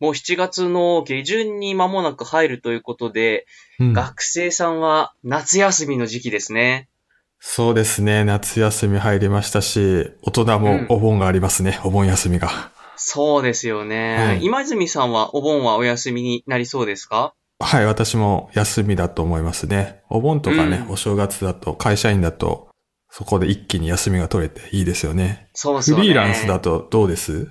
もう7月の下旬に間もなく入るということで、うん学生さんは夏休みの時期ですね。そうですね。夏休み入りましたし、大人もお盆がありますね。お盆休みが。そうですよね。はい今泉さんはお盆はお休みになりそうですか？はい、私も休みだと思いますね。お盆とかね、うんお正月だと、会社員だと、そこで一気に休みが取れていいですよね。フそうそう、ね。リーランスだとどうです？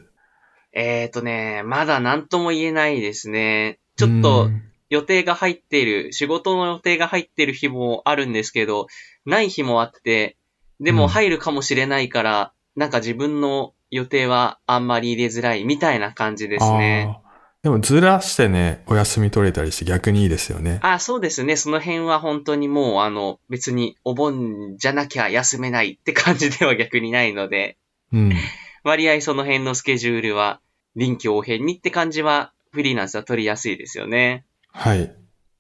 えーとね、まだ何とも言えないですね。ちょっとうん予定が入っている、仕事の予定が入っている日もあるんですけど、ない日もあって、でうんも入るかもしれないから、なんか自分の予定はあんまり入れづらいみたいな感じですね。でもずらしてね、お休み取れたりして逆にいいですよね。あそうですね。その辺は本当にもう、あの、別にお盆じゃなきゃ休めないって感じでは逆にないので、うん。割合その辺のスケジュールは臨機応変にって感じはフリーランスは取りやすいですよね。はい。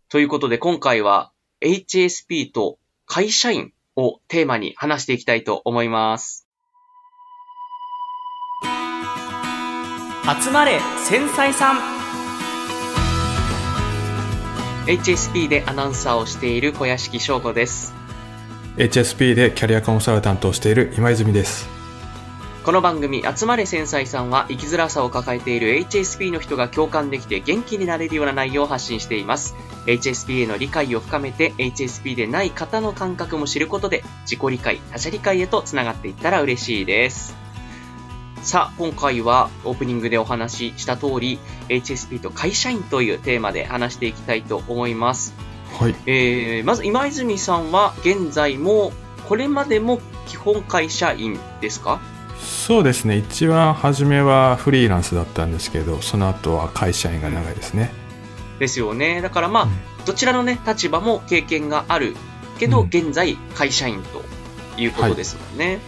ということで今回は HSP と会社員をテーマに話していきたいと思います。集まれ繊細さん HSP でアナウンサーをしている小屋敷翔吾です。HSP でキャリアコンサルタントをしている今泉です。この番組、集まれ繊細さんは生きづらさを抱えている HSP の人が共感できて元気になれるような内容を発信しています。HSP への理解を深めて HSP でない方の感覚も知ることで自己理解、他者理解へとつながっていったら嬉しいです。さあ、今回はオープニングでお話しした通り HSP と会社員というテーマで話していきたいと思います。はい。えー、まず今泉さんは現在もこれまでも基本会社員ですか？そうですね。一番初めはフリーランスだったんですけど、その後は会社員が長いですね。ですよね。だからまあ、うんどちらのね、立場も経験があるけど、うん現在会社員ということですもんね。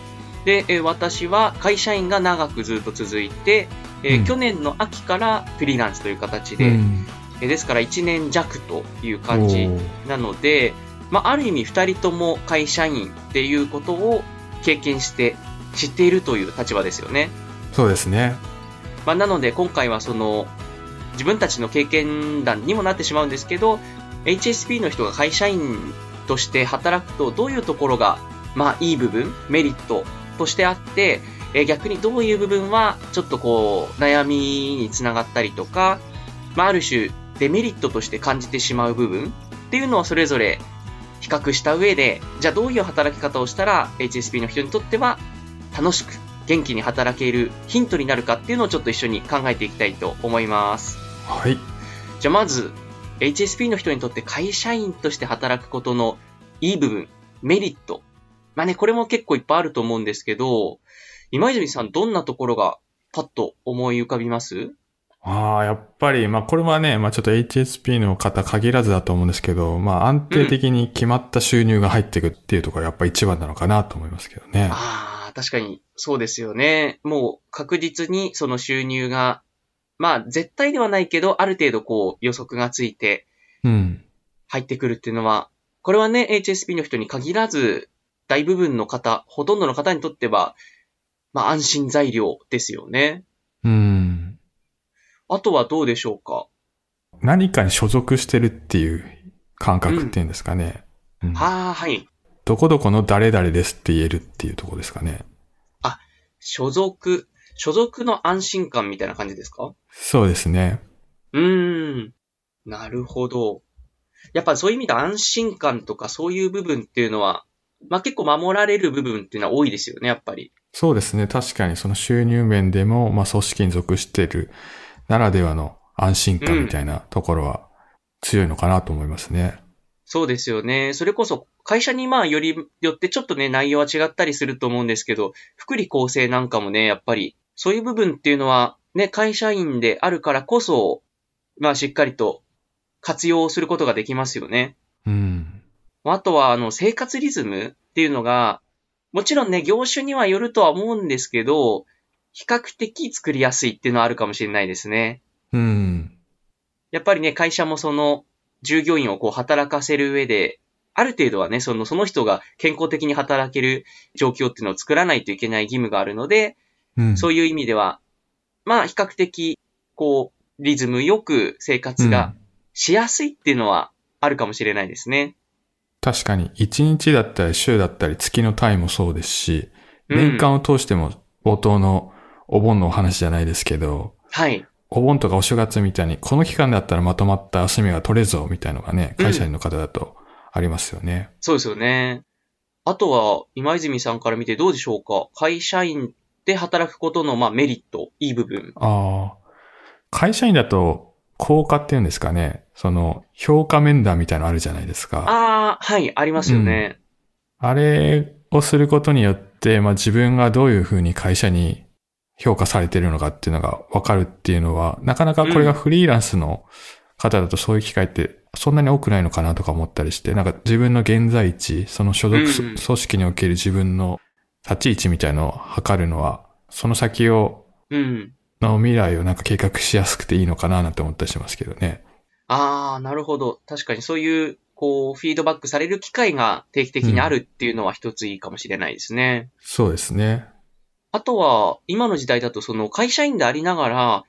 で、えー私は会社員が長くずっと続いて、えーうん去年の秋からフリーランスという形で、うんえーですから1年弱という感じなので、まあ、ある意味2人とも会社員っていうことを経験して知っているという立場ですよね。そうですね。まあ、なので今回はその自分たちの経験談にもなってしまうんですけど HSP の人が会社員として働くとどういうところがまあいい部分メリットとしてあってえー逆にどういう部分はちょっとこう悩みにつながったりとか、まあ、ある種デメリットとして感じてしまう部分っていうのをそれぞれ比較した上でじゃあどういう働き方をしたら HSP の人にとっては楽しく元気に働けるヒントになるかっていうのをちょっと一緒に考えていきたいと思います。はい。じゃあまず、HSP の人にとって会社員として働くことのいい部分、メリット。まあね、これも結構いっぱいあると思うんですけど、今泉さんどんなところがパッと思い浮かびます？ああ、やっぱり、まあこれはね、まあちょっと HSP の方限らずだと思うんですけど、まあ安定的に決まった収入が入っていくっていうところがやっぱ一番なのかなと思いますけどね。ああ、確かにそうですよね。もう確実にその収入が、まあ絶対ではないけど、ある程度こう予測がついてうん。入ってくるっていうのは、これはね、HSP の人に限らず、大部分の方、ほとんどの方にとっては、まあ安心材料ですよね。うん。あとはどうでしょうか、何かに所属してるっていう感覚っていうんですかね。うんはあ、はい。どこどこの誰々ですって言えるっていうところですかね。所属、所属の安心感みたいな感じですか？そうですね。うーん。なるほど。やっぱそういう意味で安心感とかそういう部分っていうのは、まあ結構守られる部分っていうのは多いですよね、やっぱり。そうですね。確かにその収入面でも、まあ組織に属しているならではの安心感みたいなところは強いのかなと思いますね。そうですよね。それこそ会社にまあよりよってちょっとね内容は違ったりすると思うんですけど、福利厚生なんかもね、やっぱりそういう部分っていうのはね、会社員であるからこそ、まあしっかりと活用することができますよね。うん。あとはあの生活リズムっていうのが、もちろんね、業種にはよるとは思うんですけど、比較的作りやすいっていうのはあるかもしれないですね。うん。やっぱりね、会社もその従業員をこう働かせる上で、ある程度はね、その、その人が健康的に働ける状況っていうのを作らないといけない義務があるので、うん。そういう意味では、まあ比較的、こう、リズムよく生活がしやすいっていうのはあるかもしれないですね。確かに、1日だったり週だったり月の単位もそうですし、年間を通しても冒頭のお盆のお話じゃないですけど、はい。お盆とかお正月みたいに、この期間だったらまとまった休みが取れぞみたいのがね、会社員の方だとありますよね。うん、そうですよね。あとは、今泉さんから見てどうでしょうか？会社員で働くことの、まあ、メリット、いい部分。ああ。会社員だと、効果っていうんですかね。その、評価面談みたいなのあるじゃないですか。ああ、はい、ありますよね、うん。あれをすることによって、まあ自分がどういうふうに会社に評価されてるのかっていうのがわかるっていうのは、なかなかこれがフリーランスの方だとそういう機会ってそんなに多くないのかなとか思ったりして、なんか自分の現在地、その所属組織における自分の立ち位置みたいのを測るのは、その先を、の未来をなんか計画しやすくていいのかななんて思ったりしますけどね。ああ、なるほど。確かにそういう、こう、フィードバックされる機会が定期的にあるっていうのは一ついいかもしれないですね。うん、そうですね。あとは、今の時代だとその会社員でありながら、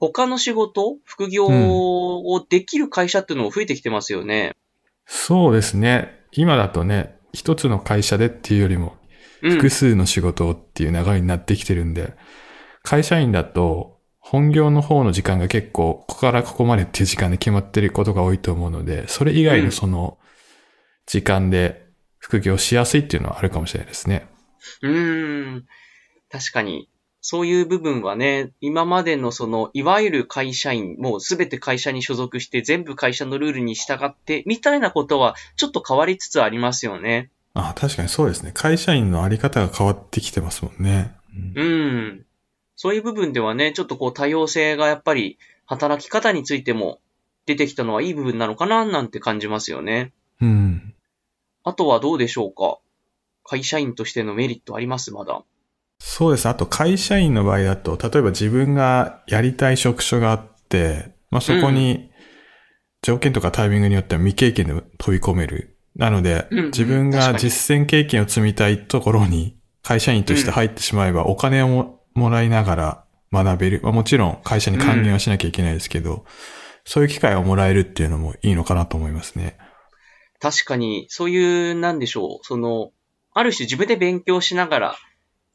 他の仕事、副業をできる会社っていうのも増えてきてますよね。うん、そうですね。今だとね、一つの会社でっていうよりも、複数の仕事っていう流れになってきてるんで、うん、会社員だと、本業の方の時間が結構、ここからここまでっていう時間で決まってることが多いと思うので、それ以外のその、時間で副業しやすいっていうのはあるかもしれないですね。うん。確かに、そういう部分はね、今までのその、いわゆる会社員、もうすべて会社に所属して全部会社のルールに従って、みたいなことはちょっと変わりつつありますよね。あ確かにそうですね。会社員のあり方が変わってきてますもんね。うん、うんそういう部分ではね、ちょっとこう多様性がやっぱり働き方についても出てきたのはいい部分なのかななんて感じますよね。うん。あとはどうでしょうか？会社員としてのメリットあります？まだ。そうです。あと会社員の場合だと、例えば自分がやりたい職種があって、まあ、そこに条件とかタイミングによっては未経験で飛び込める。なので、自分が実践経験を積みたいところに会社員として入ってしまえばお金をももらいながら学べる。まあ、もちろん会社に還元はしなきゃいけないですけど、そういう機会をもらえるっていうのもいいのかなと思いますね。確かに、そういう、なんでしょう、その、ある種自分で勉強しながら、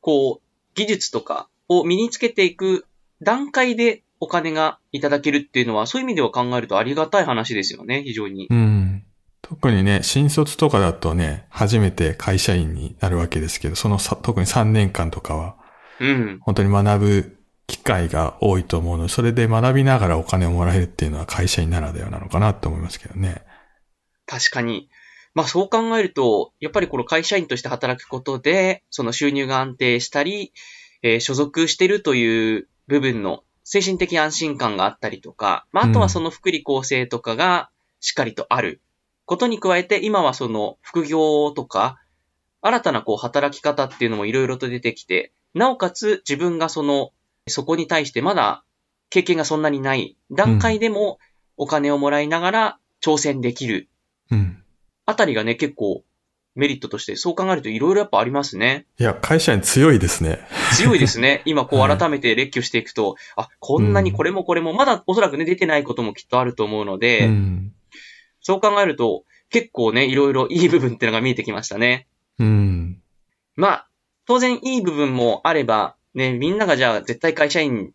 こう、技術とかを身につけていく段階でお金がいただけるっていうのは、そういう意味では考えるとありがたい話ですよね、非常に。うん。特にね、新卒とかだとね、初めて会社員になるわけですけど、そのさ、特に3年間とかは、うん。本当に学ぶ機会が多いと思うので、それで学びながらお金をもらえるっていうのは会社員ならではなのかなと思いますけどね。確かに。まあそう考えると、やっぱりこの会社員として働くことで、その収入が安定したり、えー、所属してるという部分の精神的安心感があったりとか、まああとはその福利厚生とかがしっかりとあることに加えて、今はその副業とか、新たなこう働き方っていうのもいろいろと出てきて、なおかつ自分がその、そこに対してまだ経験がそんなにない段階でもお金をもらいながら挑戦できる。うん。あたりがね、結構メリットとして、そう考えるといろいろやっぱありますね。いや、会社員強いですね。強いですね。今こう改めて列挙していくと、はい、あ、こんなにこれもこれも、まだおそらくね、出てないこともきっとあると思うので、うん、そう考えると、結構ね、いろいろいい部分っていうのが見えてきましたね。うん。まあ、当然いい部分もあれば、ね、みんながじゃあ絶対会社員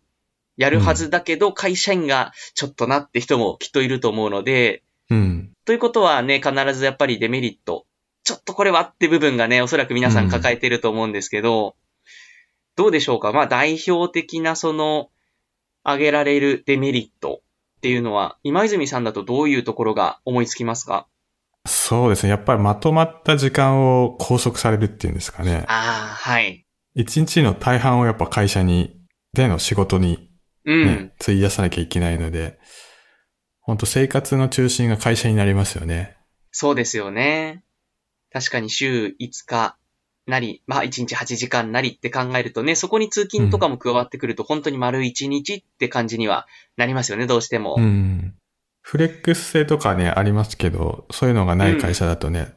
やるはずだけど、うん、会社員がちょっとなって人もきっといると思うので、うん。ということはね、必ずやっぱりデメリット。ちょっとこれはって部分がね、おそらく皆さん抱えてると思うんですけど、うん、どうでしょうか？まあ代表的なその、挙げられるデメリットっていうのは、今泉さんだとどういうところが思いつきますか？そうですね。やっぱりまとまった時間を拘束されるっていうんですかね。ああ、はい。一日の大半をやっぱ会社に、での仕事に、ね、うん、費やさなきゃいけないので、本当生活の中心が会社になりますよね。そうですよね。確かに週5日なり、まあ1日8時間なりって考えるとね、そこに通勤とかも加わってくると、本当に丸1日って感じにはなりますよね、どうしても。うん。フレックス制とかね、ありますけど、そういうのがない会社だとね、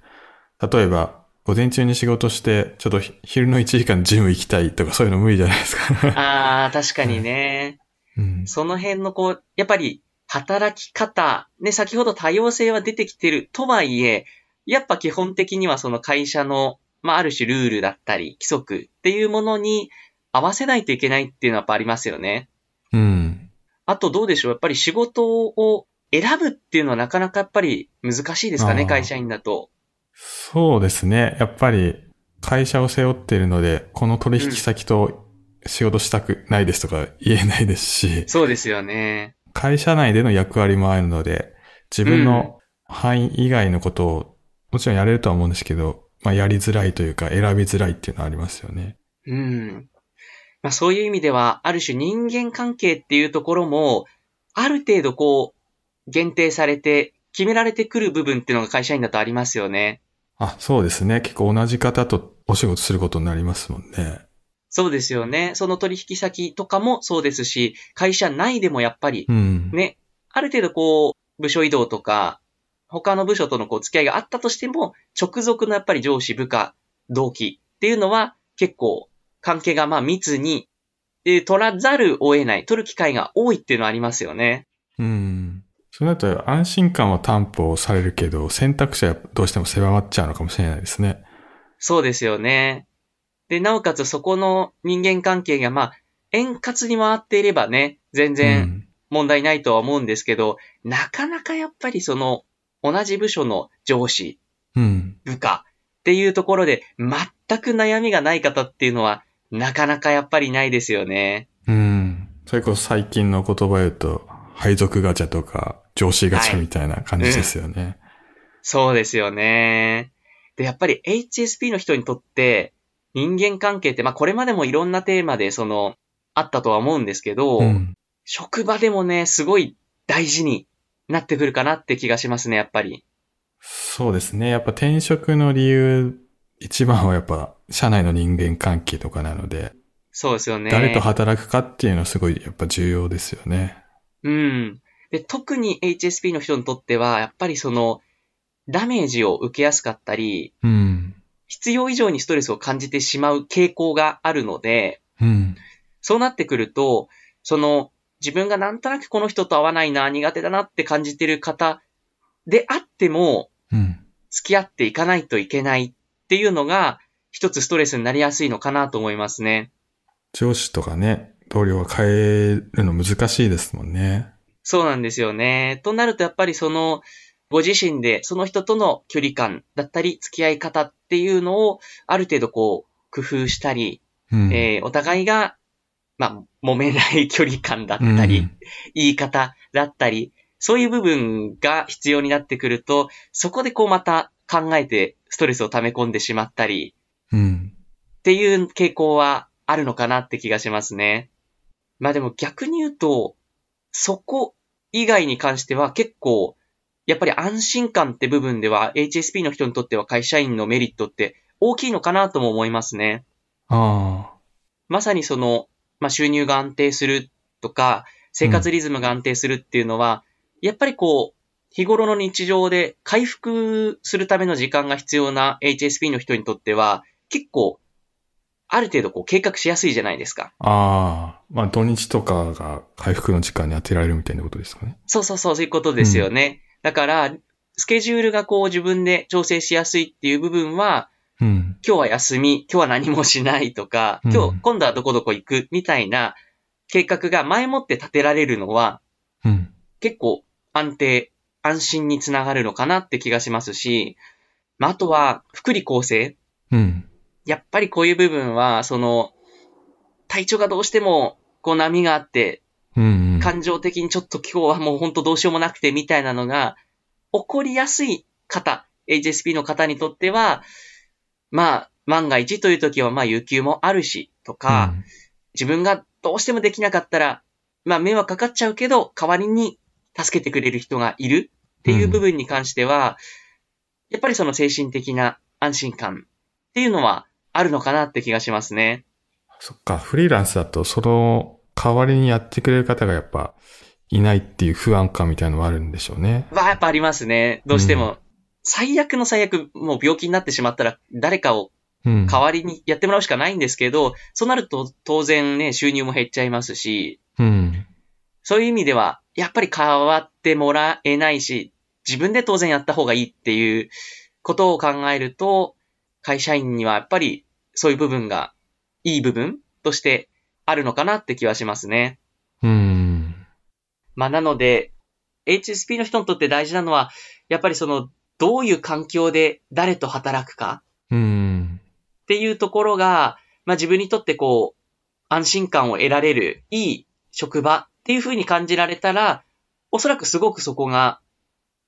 うん、例えば、午前中に仕事して、ちょっと昼の1時間ジム行きたいとかそういうの無理じゃないですか。ああ、確かにね。うん。その辺のこう、やっぱり働き方、ね、先ほど多様性は出てきてるとはいえ、やっぱ基本的にはその会社の、まあ、ある種ルールだったり、規則っていうものに合わせないといけないっていうのはやっぱありますよね。うん。あとどうでしょう？やっぱり仕事を選ぶっていうのはなかなかやっぱり難しいですかね、会社員だと。そうですね。やっぱり会社を背負っているので、この取引先と仕事したくないですとか言えないですし、そうですよね。会社内での役割もあるので、自分の範囲以外のことをもちろんやれるとは思うんですけど、まあやりづらいというか選びづらいっていうのはありますよね。うん。まあそういう意味では、ある種人間関係っていうところも、ある程度こう、限定されて、決められてくる部分っていうのが会社員だとありますよね。あ、そうですね。結構同じ方とお仕事することになりますもんね。そうですよね。その取引先とかもそうですし、会社内でもやっぱりう、ん。ね、ある程度こう、部署移動とか、他の部署とのこう付き合いがあったとしても、直属のやっぱり上司、部下、同期っていうのは結構関係がまあ密に、えー取らざるを得ない、取る機会が多いっていうのはありますよね。うん。それだと安心感は担保されるけど、選択肢はどうしても狭まっちゃうのかもしれないですね。そうですよね。で、なおかつそこの人間関係がまあ、円滑に回っていればね、全う然ん。問題ないとは思うんですけど、なかなかやっぱりその、同じ部署の上司、うん。部下っていうところで全く悩みがない方っていうのはなかなかやっぱりないですよね。うん。それこそ最近の言葉言うと、配属ガチャとか、上司ガチャみたいな感じですよね。そうですよね。で、やっぱり HSP の人にとって人間関係って、まあこれまでもいろんなテーマでその、あったとは思うんですけど、うん。職場でもね、すごい大事になってくるかなって気がしますね、やっぱり。そうですね。やっぱ転職の理由、一番はやっぱ、社内の人間関係とかなので、そうですよね。誰と働くかっていうのはすごいやっぱ重要ですよね。うん。で、特に HSP の人にとっては、やっぱりその、ダメージを受けやすかったり、うん。必要以上にストレスを感じてしまう傾向があるので、うん。そうなってくると、その、自分がなんとなくこの人と合わないな、苦手だなって感じてる方であっても、うん。付き合っていかないといけないっていうのが、一つストレスになりやすいのかなと思いますね。上司とかね、同僚は変えるの難しいですもんね。そうなんですよね。となるとやっぱりその、ご自身でその人との距離感だったり、付き合い方っていうのを、ある程度こう、工夫したり、うん。えーお互いが、まあ、揉めない距離感だったり、うん言い方だったり、そういう部分が必要になってくると、そこでこうまた考えてストレスを溜め込んでしまったり、うん。っていう傾向はあるのかなって気がしますね。まあでも逆に言うと、そこ以外に関しては結構、やっぱり安心感って部分では HSP の人にとっては会社員のメリットって大きいのかなとも思いますね。ああ。まさにその、まあ、収入が安定するとか、生活リズムが安定するっていうのは、やっぱりこう、日頃の日常で回復するための時間が必要な HSP の人にとっては、結構、ある程度こう計画しやすいじゃないですか。ああ。まあ土日とかが回復の時間に当てられるみたいなことですかね。そうそうそう、そういうことですよね。だから、スケジュールがこう自分で調整しやすいっていう部分は、うん。今日は休み、今日は何もしないとか、うん今日、今度はどこどこ行くみたいな計画が前もって立てられるのは、うん。結構安定、安心につながるのかなって気がしますし、まあ、あとは、福利厚生。うん。やっぱりこういう部分は、その、体調がどうしても、こう波があって、うん。感情的にちょっと今日はもう本当どうしようもなくてみたいなのが、起こりやすい方、HSP の方にとっては、まあ、万が一という時は、まあ、有給もあるし、とか、自分がどうしてもできなかったら、まあ、迷惑かかっちゃうけど、代わりに助けてくれる人がいるっていう部分に関しては、やっぱりその精神的な安心感っていうのはあるのかなって気がしますね。そっか、フリーランスだと、その代わりにやってくれる方がやっぱいないっていう不安感みたいなのはあるんでしょうね。はやっぱありますね。どうしても。う最悪の最悪、もう病気になってしまったら誰かをうん。代わりにやってもらうしかないんですけど、そうなると当然ね、収入も減っちゃいますし、うん。そういう意味では、やっぱり変わってもらえないし、自分で当然やった方がいいっていうことを考えると、会社員にはやっぱりそういう部分がいい部分としてあるのかなって気はしますね。うん。まあなので、HSP の人にとって大事なのは、やっぱりその、どういう環境で誰と働くか。うん。っていうところが、まあ自分にとってこう、安心感を得られるいい職場っていう風に感じられたら、おそらくすごくそこが、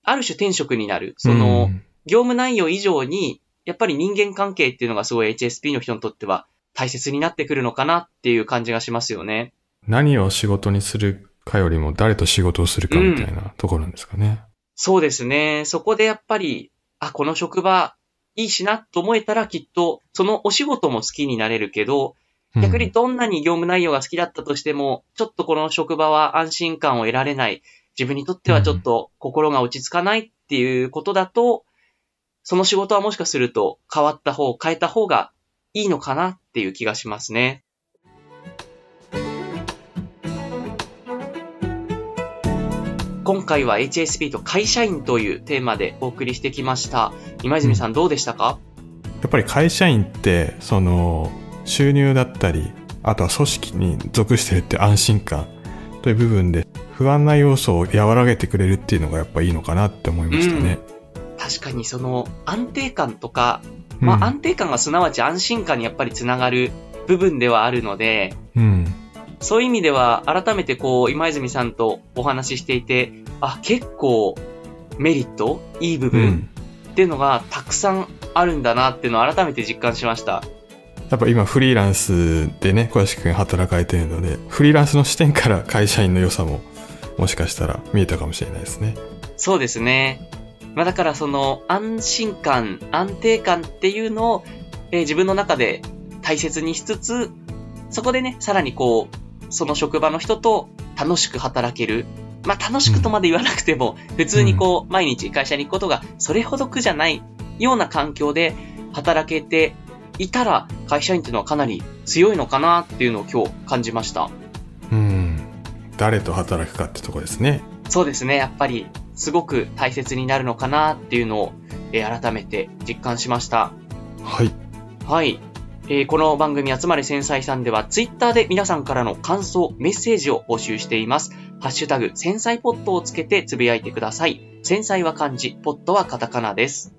ある種転職になる。その、業務内容以上に、やっぱり人間関係っていうのがすごい HSP の人にとっては大切になってくるのかなっていう感じがしますよね。何を仕事にするかよりも誰と仕事をするかみたいなところなんですかね。うん、そうですね。そこでやっぱり、あ、この職場いいしなと思えたらきっとそのお仕事も好きになれるけど、逆にどんなに業務内容が好きだったとしても、ちょっとこの職場は安心感を得られない、自分にとってはちょっと心が落ち着かないっていうことだと、その仕事はもしかすると変わった方、変えた方がいいのかなっていう気がしますね。今回は HSP と会社員というテーマでお送りしてきました。今泉さんどうでしたか、やっぱり会社員って、その、収入だったり、あとは組織に属してるって安心感という部分で不安な要素を和らげてくれるっていうのがやっぱいいのかなって思いましたね。うん、確かにその安定感とか、まあ安定感がすなわち安心感にやっぱりつながる部分ではあるので、うん、そういう意味では改めてこう今泉さんとお話ししていて、あ、結構メリット、いい部分っていうのがたくさんあるんだなっていうのを改めて実感しました。やっぱ今フリーランスでね、小林くん働かれてるので、フリーランスの視点から会社員の良さももしかしたら見えたかもしれないですね。そうですね。まあだからその安心感、安定感っていうのを、えー、自分の中で大切にしつつ、そこでね、さらにこう、その職場の人と楽しく働ける。まあ楽しくとまで言わなくても、うん、普通にこう、毎日会社に行くことがそれほど苦じゃないような環境で働けていたら、会社員っていうのはかなり強いのかなっていうのを今日感じました。うん。誰と働くかってとこですね。そうですね。やっぱり、すごく大切になるのかなっていうのを、えー、改めて実感しました。はい。はい。えー、この番組集まれ繊細さんでは、ツイッターで皆さんからの感想、メッセージを募集しています。ハッシュタグ、繊細ポットをつけてつぶやいてください。繊細は漢字、ポットはカタカナです。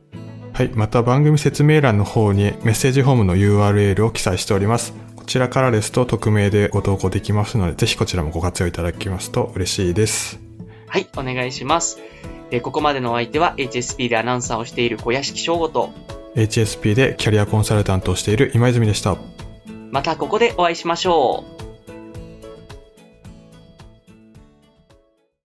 はい。また番組説明欄の方にメッセージフォームの URL を記載しております。こちらからですと匿名でご投稿できますので、ぜひこちらもご活用いただきますと嬉しいです。はい。お願いします。えここまでのお相手は HSP でアナウンサーをしている小屋敷翔吾と HSP でキャリアコンサルタントをしている今泉でした。またここでお会いしましょう。